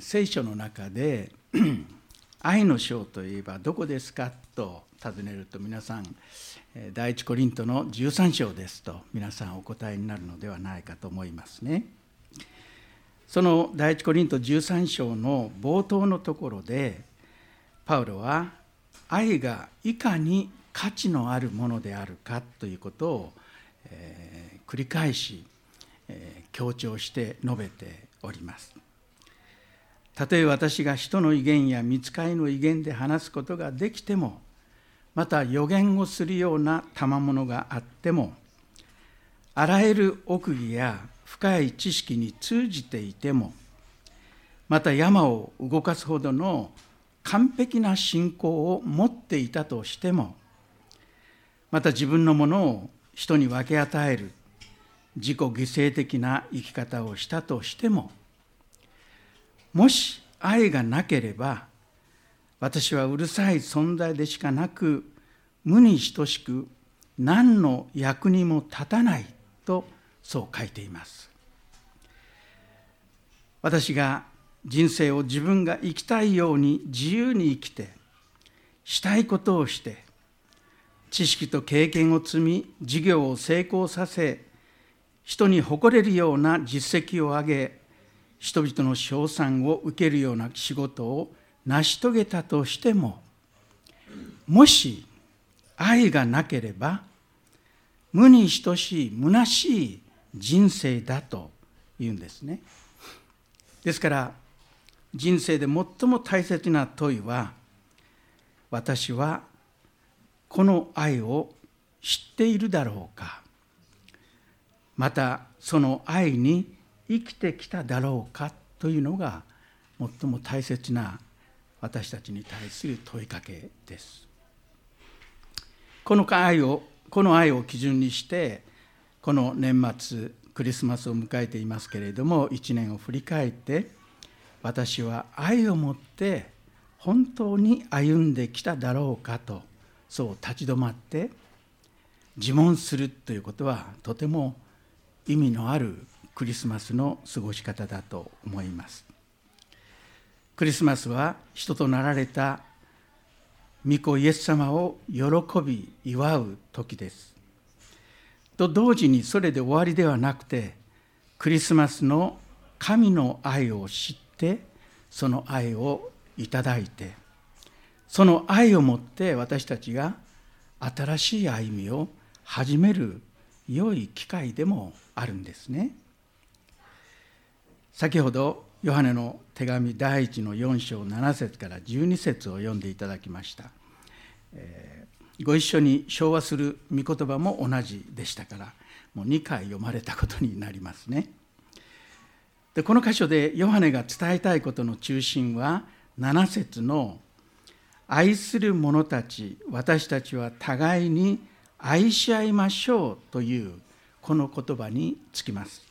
聖書の中で 愛の章といえばどこですかと尋ねると皆さん第一コリントの13章ですと皆さんお答えになるのではないかと思いますね。その第一コリント13章の冒頭のところでパウロは愛がいかに価値のあるものであるかということを、えー、繰り返し、えー、強調して述べております。たとえ私が人の威厳や見つかりの威厳で話すことができてもまた予言をするような賜物があってもあらゆる奥義や深い知識に通じていてもまた山を動かすほどの完璧な信仰を持っていたとしてもまた自分のものを人に分け与える自己犠牲的な生き方をしたとしてももし愛がなければ私はうるさい存在でしかなく無に等しく何の役にも立たないとそう書いています。私が人生を自分が生きたいように自由に生きてしたいことをして知識と経験を積み事業を成功させ人に誇れるような実績を上げ人々の称賛を受けるような仕事を成し遂げたとしてももし愛がなければ無に等しい虚しい人生だというんですね。ですから人生で最も大切な問いは私はこの愛を知っているだろうか。またその愛に生きてきただろうかというのが最も大切な私たちに対する問いかけです。この愛をこの愛を基準にしてこの年末クリスマスを迎えていますけれども一年を振り返って私は愛を持って本当に歩んできただろうかとそう立ち止まって自問するということはとても意味のあるクリスマスの過ごし方だと思いますクリスマスは人となられた御子イエス様を喜び祝う時ですと同時にそれで終わりではなくてクリスマスの神の愛を知ってその愛をいただいてその愛をもって私たちが新しい歩みを始める良い機会でもあるんですね。先ほどヨハネの手紙第1の4章7節から12節を読んでいただきました、えー、ご一緒に昭和する御言葉も同じでしたからもう2回読まれたことになりますね。でこの箇所でヨハネが伝えたいことの中心は7節の「愛する者たち私たちは互いに愛し合いましょう」というこの言葉につきます。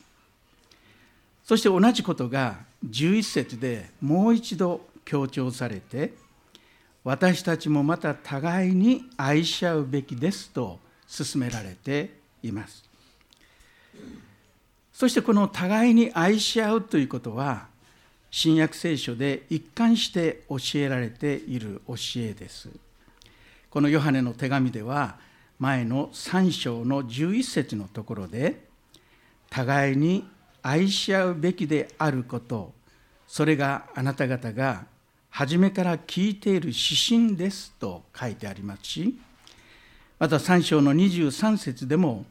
そして同じことが11節でもう一度強調されて私たちもまた互いに愛し合うべきですと勧められています。そしてこの互いに愛し合うということは新約聖書で一貫して教えられている教えです。このヨハネの手紙では前の3章の11節のところで互いに愛し合うべきであることそれがあなた方が初めから聞いている指針ですと書いてありますしまた3章の23節でも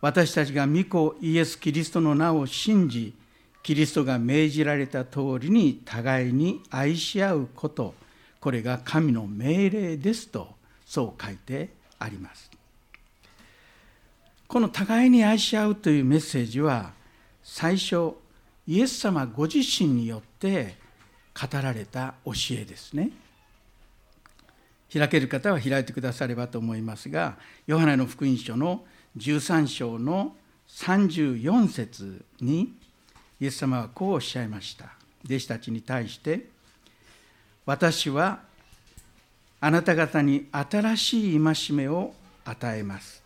私たちが御子イエス・キリストの名を信じキリストが命じられた通りに互いに愛し合うことこれが神の命令ですとそう書いてあります。この互いに愛し合うというメッセージは最初イエス様ご自身によって語られた教えですね。開ける方は開いてくださればと思いますがヨハネの福音書の13章の34節にイエス様はこうおっしゃいました。弟子たちに対して私はあなた方に新しい戒めを与えます。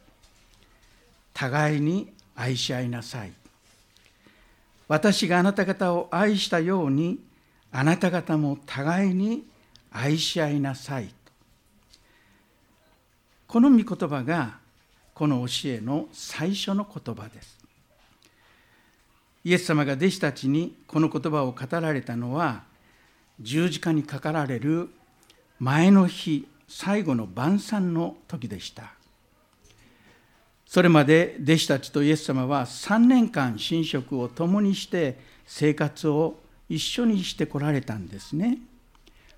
互いに愛し合いなさい。私があなた方を愛したようにあなた方も互いに愛し合いなさいこの御言葉がこの教えの最初の言葉です。イエス様が弟子たちにこの言葉を語られたのは十字架にかかられる前の日最後の晩餐の時でした。それまで弟子たちとイエス様は3年間寝食を共にして生活を一緒にしてこられたんですね。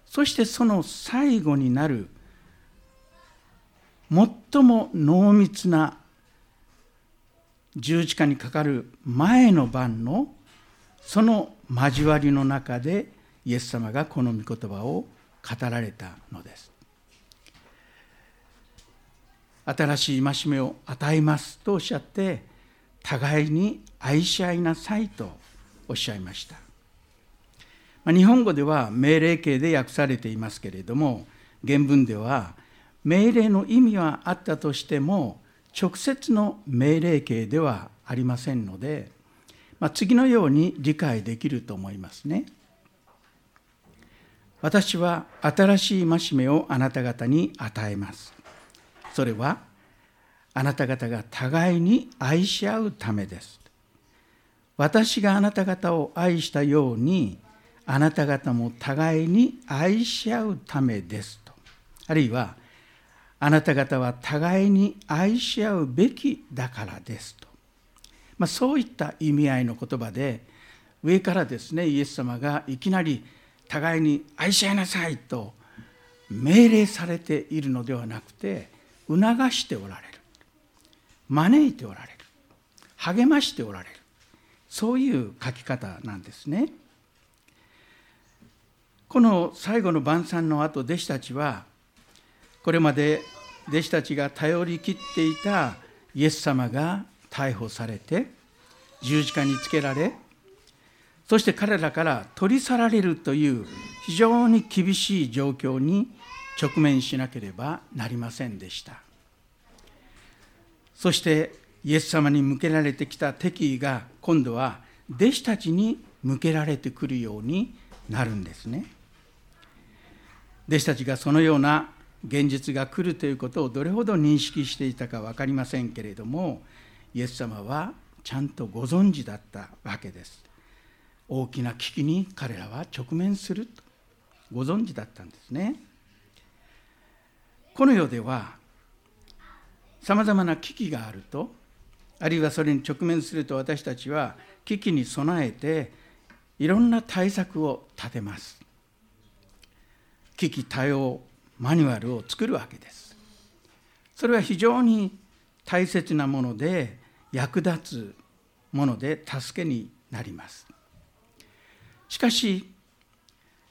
そしてその最後になる最も濃密な十字架にかかる前の晩のその交わりの中でイエス様がこの御言葉を語られたのです。新しい戒めを与えますとおっしゃって互いに愛し合いなさいとおっしゃいましたまあ日本語では命令形で訳されていますけれども原文では命令の意味はあったとしても直接の命令形ではありませんので、まあ、次のように理解できると思いますね。私は新しい戒めをあなた方に与えます。それはあなた方が互いに愛し合うためです。私があなた方を愛したようにあなた方も互いに愛し合うためですと。あるいはあなた方は互いに愛し合うべきだからですと。まあ、そういった意味合いの言葉で上からですねイエス様がいきなり互いに愛し合いなさいと命令されているのではなくて促しておられる。招いておられる。励ましておられる。そういう書き方なんですね。この最後の晩餐の後弟子たちはこれまで弟子たちが頼りきっていたイエス様が逮捕されて十字架につけられそして彼らから取り去られるという非常に厳しい状況に直面しなければなりませんでした。そしてイエス様に向けられてきた敵意が今度は弟子たちに向けられてくるようになるんですね。弟子たちがそのような現実が来るということをどれほど認識していたか分かりませんけれどもイエス様はちゃんとご存知だったわけです。大きな危機に彼らは直面するとご存知だったんですね。この世ではさまざまな危機があるとあるいはそれに直面すると私たちは危機に備えていろんな対策を立てます危機多様マニュアルを作るわけです。それは非常に大切なもので役立つもので助けになります。しかし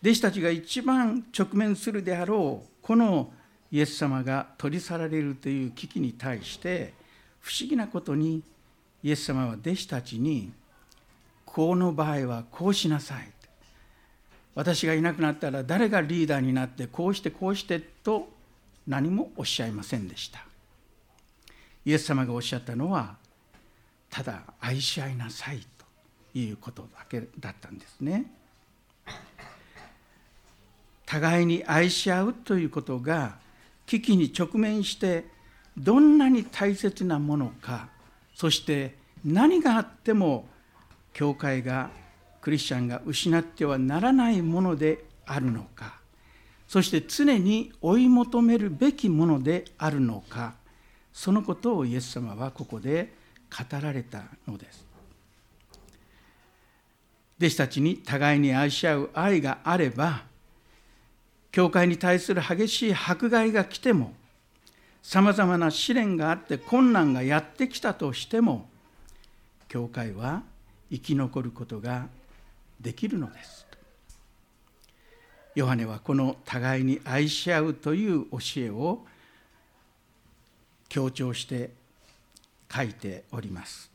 弟子たちが一番直面するであろうこのイエス様が取り去られるという危機に対して不思議なことにイエス様は弟子たちにこの場合はこうしなさい。私がいなくなったら誰がリーダーになってこうしてこうしてと何もおっしゃいませんでした。イエス様がおっしゃったのはただ愛し合いなさいということだけだったんですね。互いに愛し合うということが危機に直面してどんなに大切なものかそして何があっても教会がクリスチャンが失ってはならないものであるのかそして常に追い求めるべきものであるのかそのことをイエス様はここで語られたのです。弟子たちに互いに愛し合う愛があれば教会に対する激しい迫害が来てもさまざまな試練があって困難がやってきたとしても教会は生き残ることができるのです。ヨハネはこの互いに愛し合うという教えを強調して書いております。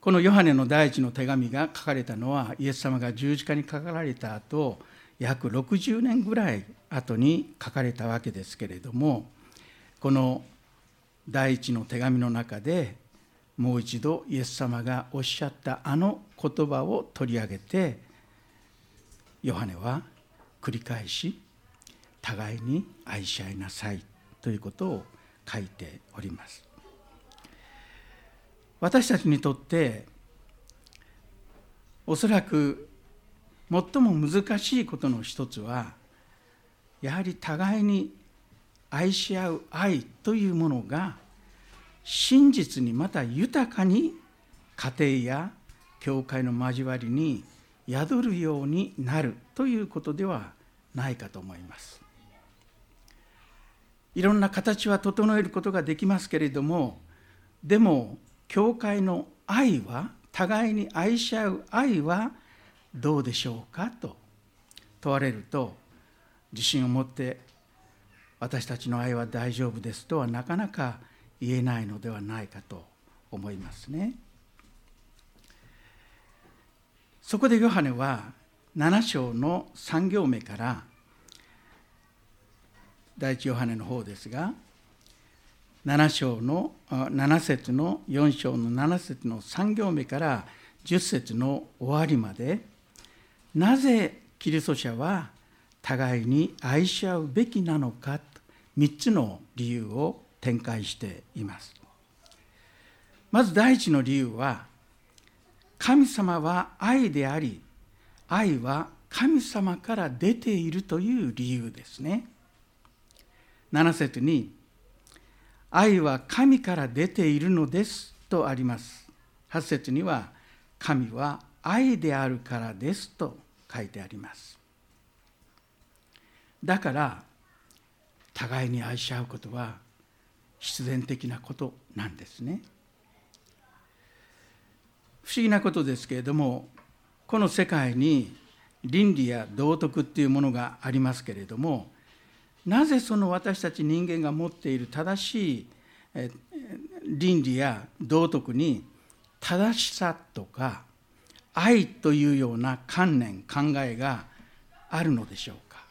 このヨハネの第一の手紙が書かれたのはイエス様が十字架にかかられた後約60年ぐらい後に書かれたわけですけれどもこの第一の手紙の中でもう一度イエス様がおっしゃったあの言葉を取り上げてヨハネは繰り返し互いに愛し合いなさいということを書いております。私たちにとっておそらく最も難しいことの一つはやはり互いに愛し合う愛というものが真実にまた豊かに家庭や教会の交わりに宿るようになるということではないかと思います。いろんな形は整えることができますけれどもでも教会の愛は互いに愛し合う愛はどうでしょうかと問われると自信を持って私たちの愛は大丈夫ですとはなかなか言えないのではないかと思いますね。そこでヨハネは7章の3行目から第一ヨハネの方ですが7章の7節の4章の7節の3行目から10節の終わりまでなぜキリスト者は互いに愛し合うべきなのか3つの理由を展開しています。まず第一の理由は神様は愛であり愛は神様から出ているという理由ですね。7節に愛は神から出ているのですとあります。8節には神は愛であるからですと書いてあります。だから互いに愛し合うことは必然的なことなんですね。不思議なことですけれどもこの世界に倫理や道徳っていうものがありますけれどもなぜその私たち人間が持っている正しい倫理や道徳に正しさとか愛というような観念考えがあるのでしょうか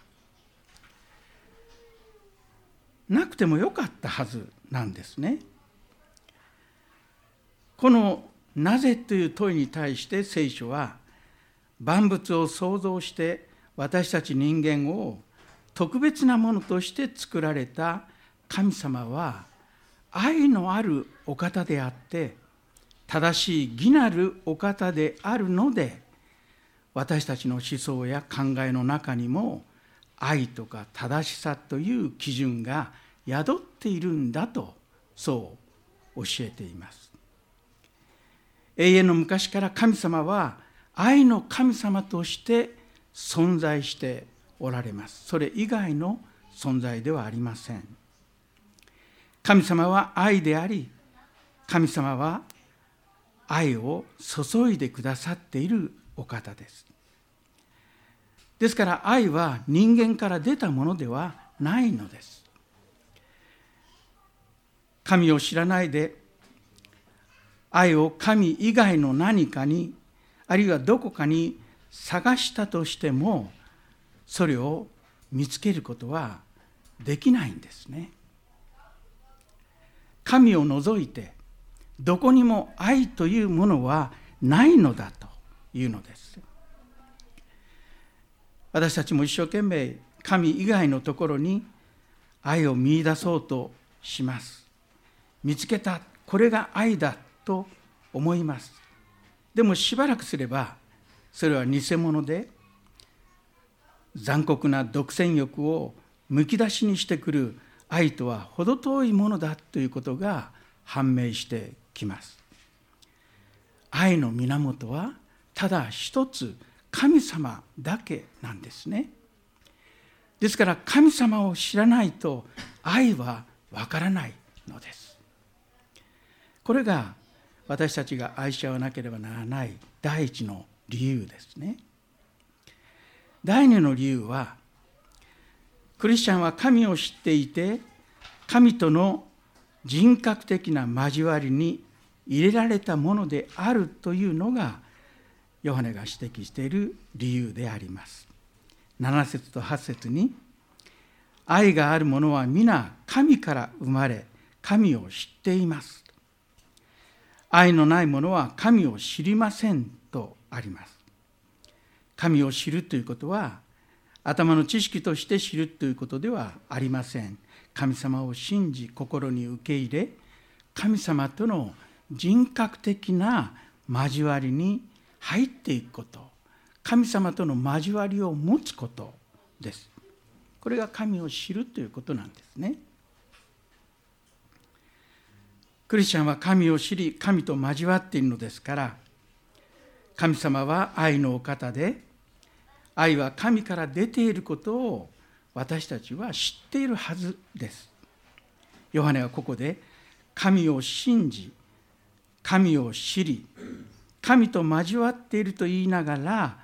なくてもよかったはずなんですね。この「なぜ?」という問いに対して聖書は万物を創造して私たち人間を特別なものとして作られた神様は愛のあるお方であって正しい義なるお方であるので私たちの思想や考えの中にも愛とか正しさという基準が宿っているんだとそう教えています。永遠の昔から神様は愛の神様として存在しておられます。それ以外の存在ではありません。神様は愛であり神様は愛を注いでくださっているお方ですですから愛は人間から出たものではないのです神を知らないで愛を神以外の何かにあるいはどこかに探したとしてもそれを見つけることはできないんですね。神を除いてどこにも愛というものはないのだというのです。私たちも一生懸命神以外のところに愛を見いだそうとします。見つけたこれが愛だと思います。でもしばらくすればそれは偽物で残酷な独占欲をむき出しにしてくる愛とは程遠いものだということが判明してきます。愛の源はただ一つ神様だけなんですね。ですから神様を知らないと愛はわからないのです。これが私たちが愛し合わなければならない第一の理由ですね。第二の理由はクリスチャンは神を知っていて神との人格的な交わりに入れられたものであるというのがヨハネが指摘している理由であります。7節と8節に「愛がある者は皆神から生まれ神を知っています」愛のない者は神を知りませんとあります。神を知るということは頭の知識として知るということではありません神様を信じ心に受け入れ神様との人格的な交わりに入っていくこと。神様との交わりを持つことです。これが神を知るということなんですね。クリスチャンは神を知り神と交わっているのですから神様は愛のお方で愛は神から出ていることを私たちは知っているはずです。ヨハネはここで神を信じ神を知り神と交わっていると言いながら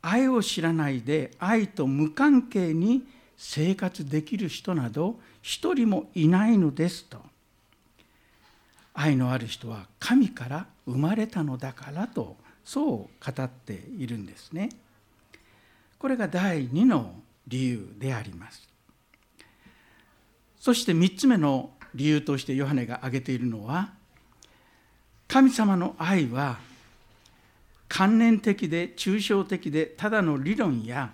愛を知らないで愛と無関係に生活できる人など一人もいないのですと。愛のある人は神から生まれたのだからとそう語っているんですね。これが第2の理由であります。そして3つ目の理由としてヨハネが挙げているのは神様の愛は観念的で抽象的でただの理論や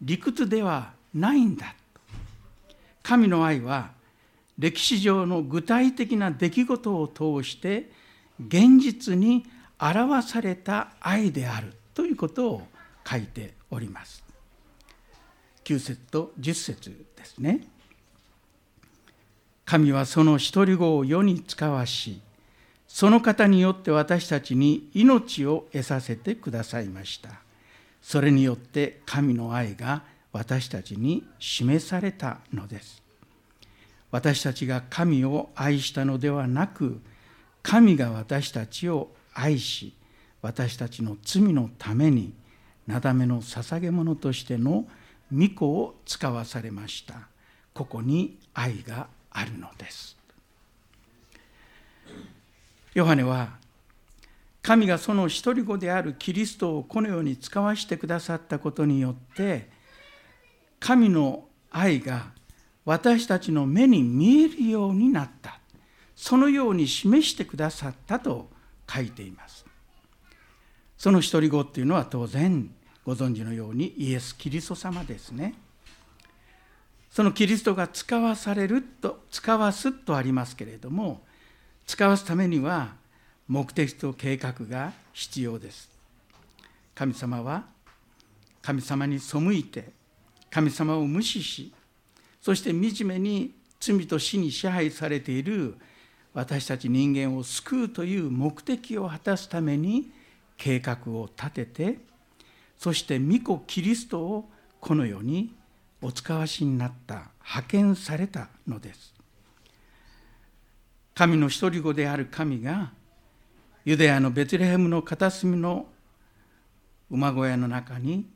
理屈ではないんだ神の愛は歴史上の具体的な出来事を通して現実に表された愛であるということを書いております。9節と10節ですね。神はその一人子を世に使わしその方によって私たちに命を得させてくださいました。それによって神の愛が私たちに示されたのです。私たちが神を愛したのではなく、神が私たちを愛し、私たちの罪のために、なだめの捧げ物としての御子を使わされました。ここに愛があるのです。ヨハネは神がその一人子であるキリストをこのように使わしてくださったことによって神の愛が私たちの目に見えるようになった。そのように示してくださったと書いています。その一人子っていうのは当然ご存知のようにイエス・キリスト様ですね。そのキリストが使わされると使わすとありますけれども使わすためには目的と計画が必要です。神様は神様に背いて神様を無視しそして惨めに罪と死に支配されている私たち人間を救うという目的を果たすために計画を立ててそして御子キリストをこの世にお使わしになった派遣されたのです。神の一人子である神がユダヤのベツレヘムの片隅の馬小屋の中に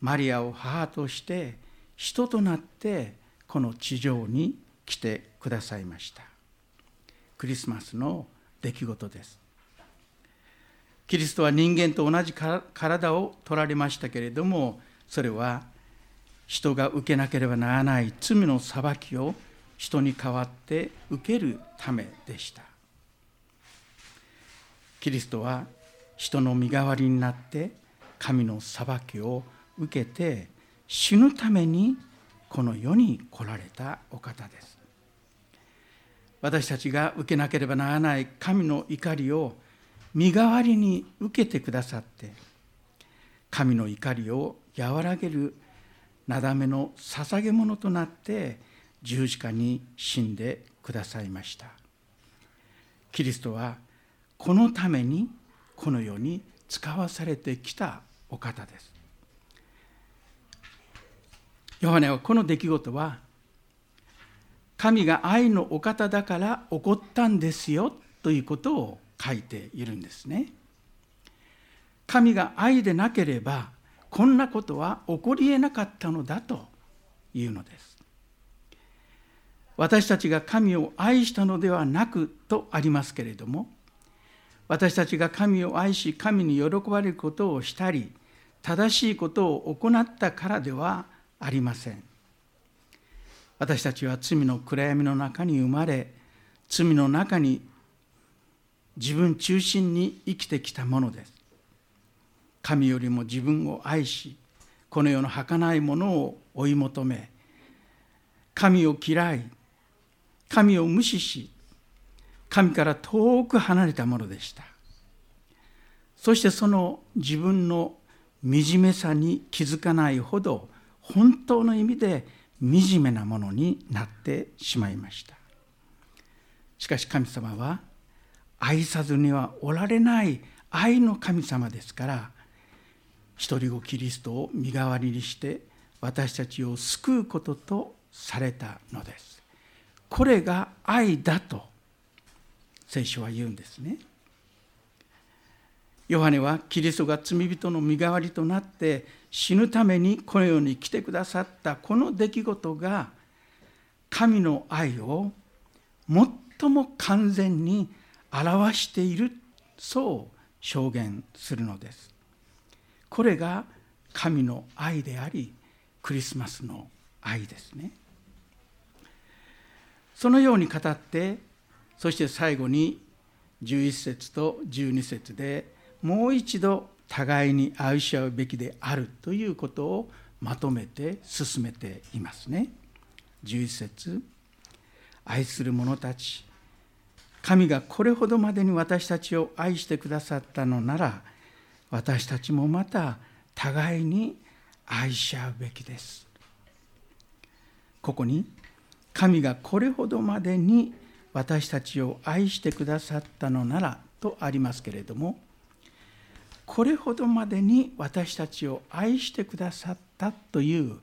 マリアを母として人となってこの地上に来てくださいました。クリスマスの出来事です。キリストは人間と同じ体を取られましたけれどもそれは人が受けなければならない罪の裁きを人に代わって受けるためでした。キリストは人の身代わりになって神の裁きを受けて死ぬためにこの世に来られたお方です。私たちが受けなければならない神の怒りを身代わりに受けてくださって神の怒りを和らげるなだめの捧げ物となって十字架に死んでくださいました。キリストはこのためにこの世に使わされてきたお方です。ヨハネはこの出来事は神が愛のお方だから起こったんですよということを書いているんですね。神が愛でなければこんなことは起こりえなかったのだというのです。私たちが神を愛したのではなくとありますけれども私たちが神を愛し神に喜ばれることをしたり正しいことを行ったからではありません。私たちは罪の暗闇の中に生まれ罪の中に自分中心に生きてきたものです。神よりも自分を愛しこの世の儚いものを追い求め神を嫌い神を無視し神から遠く離れたものでした。そしてその自分の惨めさに気づかないほど本当の意味で惨めなものになってしまいました。しかし神様は愛さずにはおられない愛の神様ですから一人子キリストを身代わりにして私たちを救うこととされたのです。これが愛だと聖書は言うんですね。ヨハネはキリストが罪人の身代わりとなって死ぬためにこの世に来てくださったこの出来事が神の愛を最も完全に表しているそう証言するのです。これが神の愛でありクリスマスの愛ですね。そのように語ってそして最後に11節と12節でもう一度互いに愛し合うべきであるということをまとめて進めていますね。11節愛する者たち神がこれほどまでに私たちを愛してくださったのなら私たちもまた互いに愛し合うべきです。ここに神がこれほどまでに私たちを愛してくださったのならとありますけれどもこれほどまでに私たちを愛してくださったという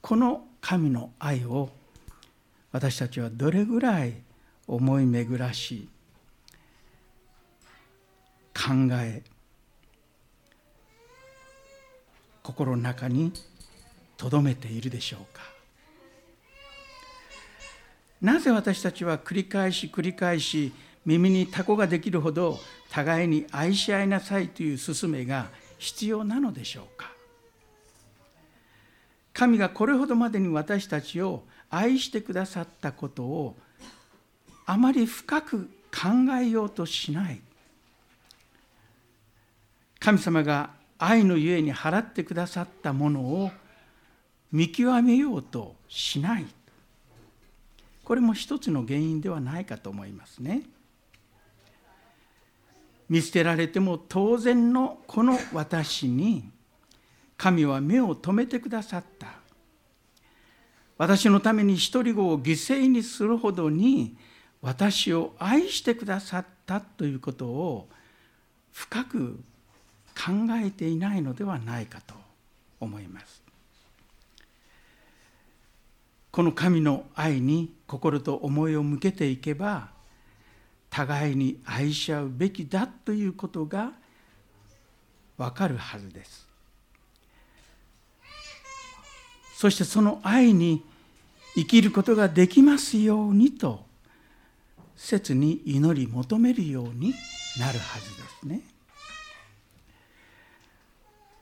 この神の愛を私たちはどれぐらい思い巡らし考え心の中に留めているでしょうか。なぜ私たちは繰り返し繰り返し耳にタコができるほど互いに愛し合いなさいという勧めが必要なのでしょうか。神がこれほどまでに私たちを愛してくださったことをあまり深く考えようとしない。神様が愛のゆえに払ってくださったものを見極めようとしない。これも一つの原因ではないかと思いますね。見捨てられても当然のこの私に神は目を留めてくださった私のために一人子を犠牲にするほどに私を愛してくださったということを深く考えていないのではないかと思いますこの神の愛に心と思いを向けていけば互いに愛し合うべきだということがわかるはずです。そしてその愛に生きることができますようにと切に祈り求めるようになるはずですね。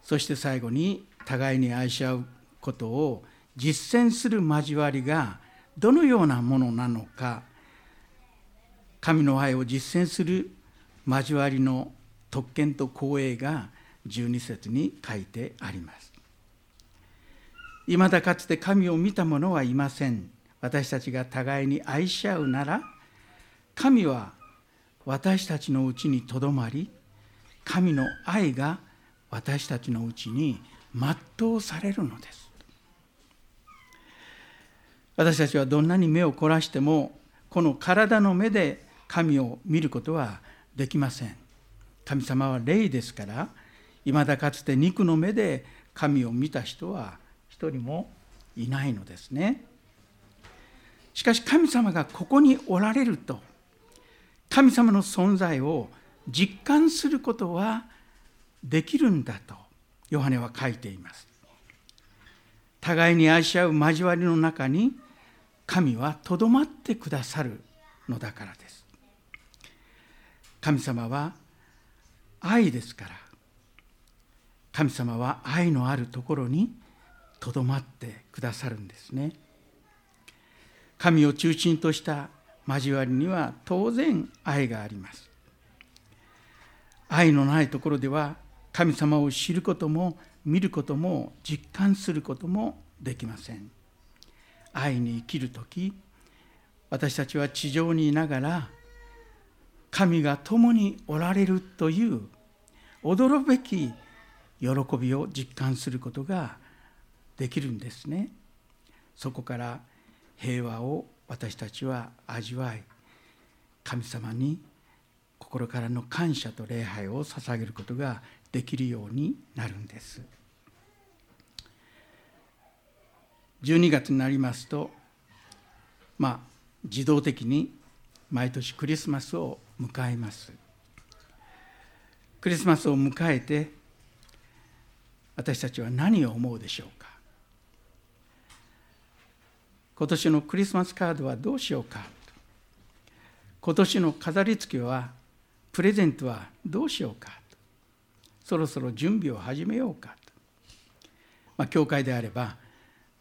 そして最後に互いに愛し合うことを実践する交わりがどのようなものなのか神の愛を実践する交わりの特権と光栄が12節に書いてあります。いまだかつて神を見た者はいません。私たちが互いに愛し合うなら、神は私たちのうちにとどまり、神の愛が私たちのうちに全うされるのです。私たちはどんなに目を凝らしても、この体の目で神を見ることはできません。神様は霊ですからいまだかつて肉の目で神を見た人は一人もいないのですね。しかし神様がここにおられると神様の存在を実感することはできるんだとヨハネは書いています。互いに愛し合う交わりの中に神はとどまってくださるのだからです。神様は愛ですから。神様は愛のあるところにとどまってくださるんですね。神を中心とした交わりには当然愛があります。愛のないところでは神様を知ることも見ることも実感することもできません。愛に生きる時私たちは地上にいながら神が共におられるという驚くべき喜びを実感することができるんですね。そこから平和を私たちは味わい神様に心からの感謝と礼拝を捧げることができるようになるんです。12月になりますとまあ自動的に毎年クリスマスを迎えます。クリスマスを迎えて私たちは何を思うでしょうか。今年のクリスマスカードはどうしようか。今年の飾り付けはプレゼントはどうしようか。そろそろ準備を始めようか、まあ、教会であれば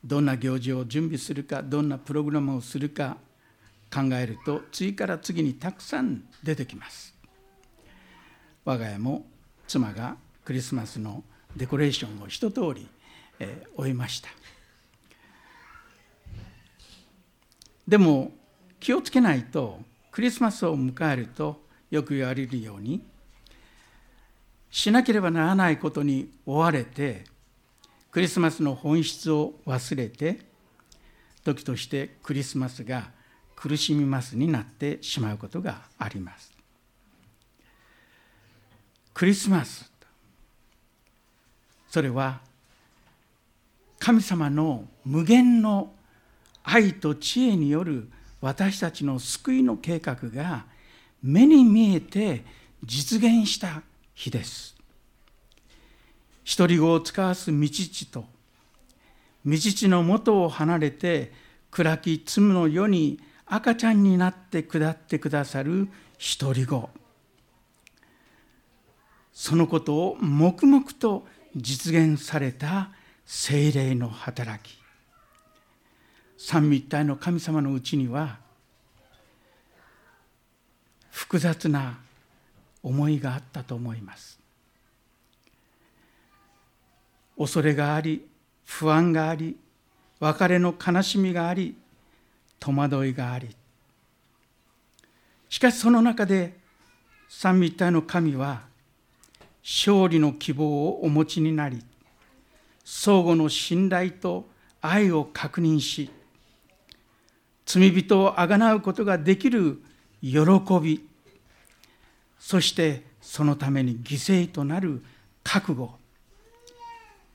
どんな行事を準備するかどんなプログラムをするか考えると次から次にたくさん出てきます。我が家も妻がクリスマスのデコレーションを一通り、えー、終えました。でも気をつけないとクリスマスを迎えるとよく言われるようにしなければならないことに追われてクリスマスの本質を忘れて時としてクリスマスが苦しみますになってしまうことがあります。クリスマスそれは神様の無限の愛と知恵による私たちの救いの計画が目に見えて実現した日です。独り子を使わす道地と道地の元を離れて暗き罪の世に赤ちゃんになって下ってくださる独り子。そのことを黙々と実現された精霊の働き。三位一体の神様のうちには複雑な思いがあったと思います。恐れがあり不安があり別れの悲しみがあり戸惑いがあり。しかしその中で三位一体の神は勝利の希望をお持ちになり相互の信頼と愛を確認し罪人をあがなうことができる喜びそしてそのために犠牲となる覚悟。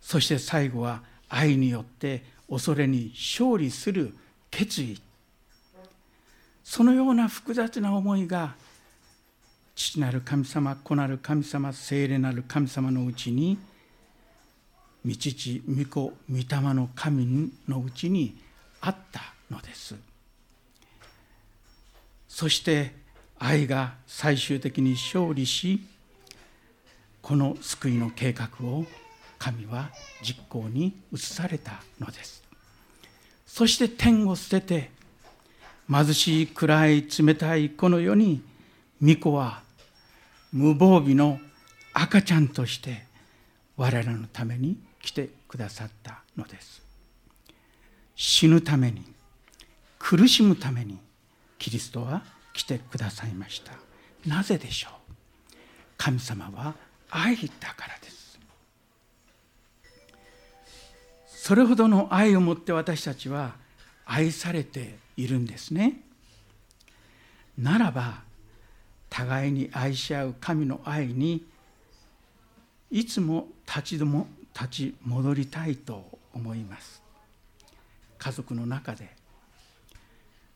そして最後は愛によって恐れに勝利する決意。そのような複雑な思いが父なる神様子なる神様聖霊なる神様のうちに御父御子御霊の神のうちにあったのです。そして愛が最終的に勝利しこの救いの計画を神は実行に移されたのです。そして天を捨てて貧しい暗い冷たいこの世に巫女は無防備の赤ちゃんとして我らのために来てくださったのです。死ぬために苦しむためにキリストは来てくださいました。なぜでしょう。神様は愛だからです。それほどの愛を持って私たちは愛されているんですね。ならば互いに愛し合う神の愛にいつも立ちども立ち戻りたいと思います。家族の中で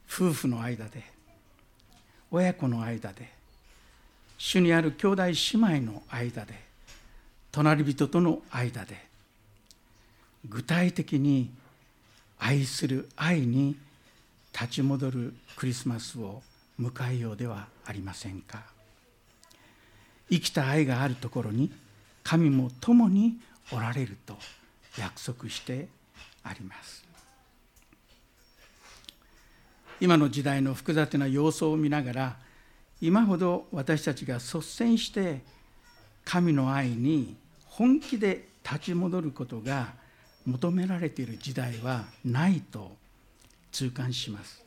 夫婦の間で親子の間で主にある兄弟姉妹の間で隣人との間で具体的に愛する愛に立ち戻るクリスマスを迎えようではありませんか？生きた愛があるところに神も共におられると約束してあります。今の時代の複雑な様相を見ながら今ほど私たちが率先して神の愛に本気で立ち戻ることが求められている時代はないと痛感します。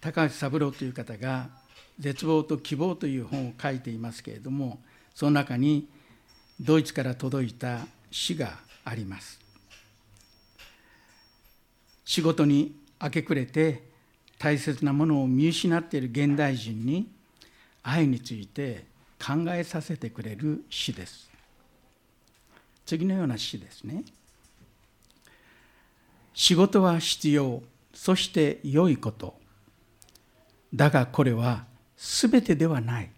高橋三郎という方が「絶望と希望」という本を書いていますけれどもその中にドイツから届いた詩があります。仕事に明け暮れて大切なものを見失っている現代人に愛について考えさせてくれる詩です。次のような詩ですね。仕事は必要そして良いこと。だがこれは全てではない。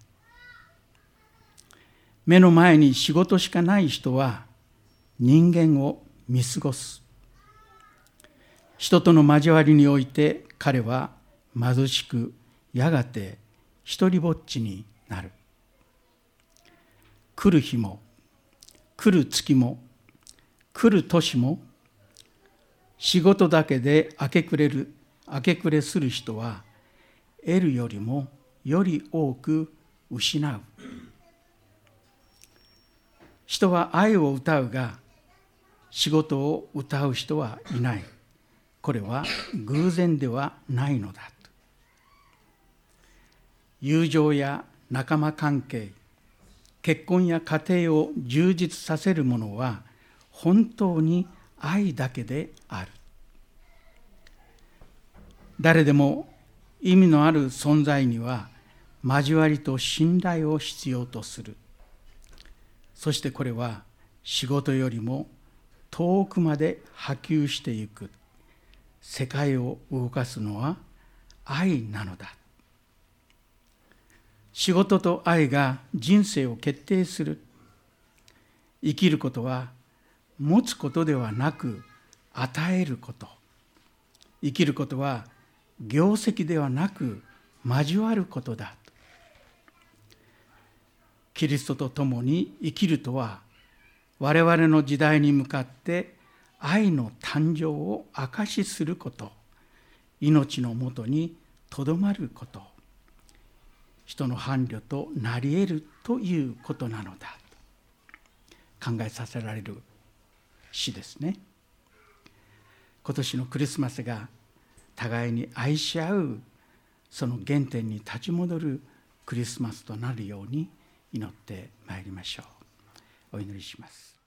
目の前に仕事しかない人は人間を見過ごす。人との交わりにおいて彼は貧しくやがて一りぼっちになる。来る日も来る月も来る年も仕事だけで明け暮れる明け暮れする人は得るよりもより多く失う。人は愛を歌うが仕事を歌う人はいない。これは偶然ではないのだ友情や仲間関係結婚や家庭を充実させるものは本当に愛だけである。誰でも意味のある存在には交わりと信頼を必要とする。そしてこれは仕事よりも遠くまで波及していく。世界を動かすのは愛なのだ。仕事と愛が人生を決定する。生きることは持つことではなく与えること。生きることは業績ではなく交わることだ。キリストと共に生きるとは我々の時代に向かって愛の誕生を証しすること。命のもとにとどまること。人の伴侶となり得るということなのだ。考えさせられる詩ですね。今年のクリスマスが互いに愛し合うその原点に立ち戻るクリスマスとなるように祈ってまいりましょう。お祈りします。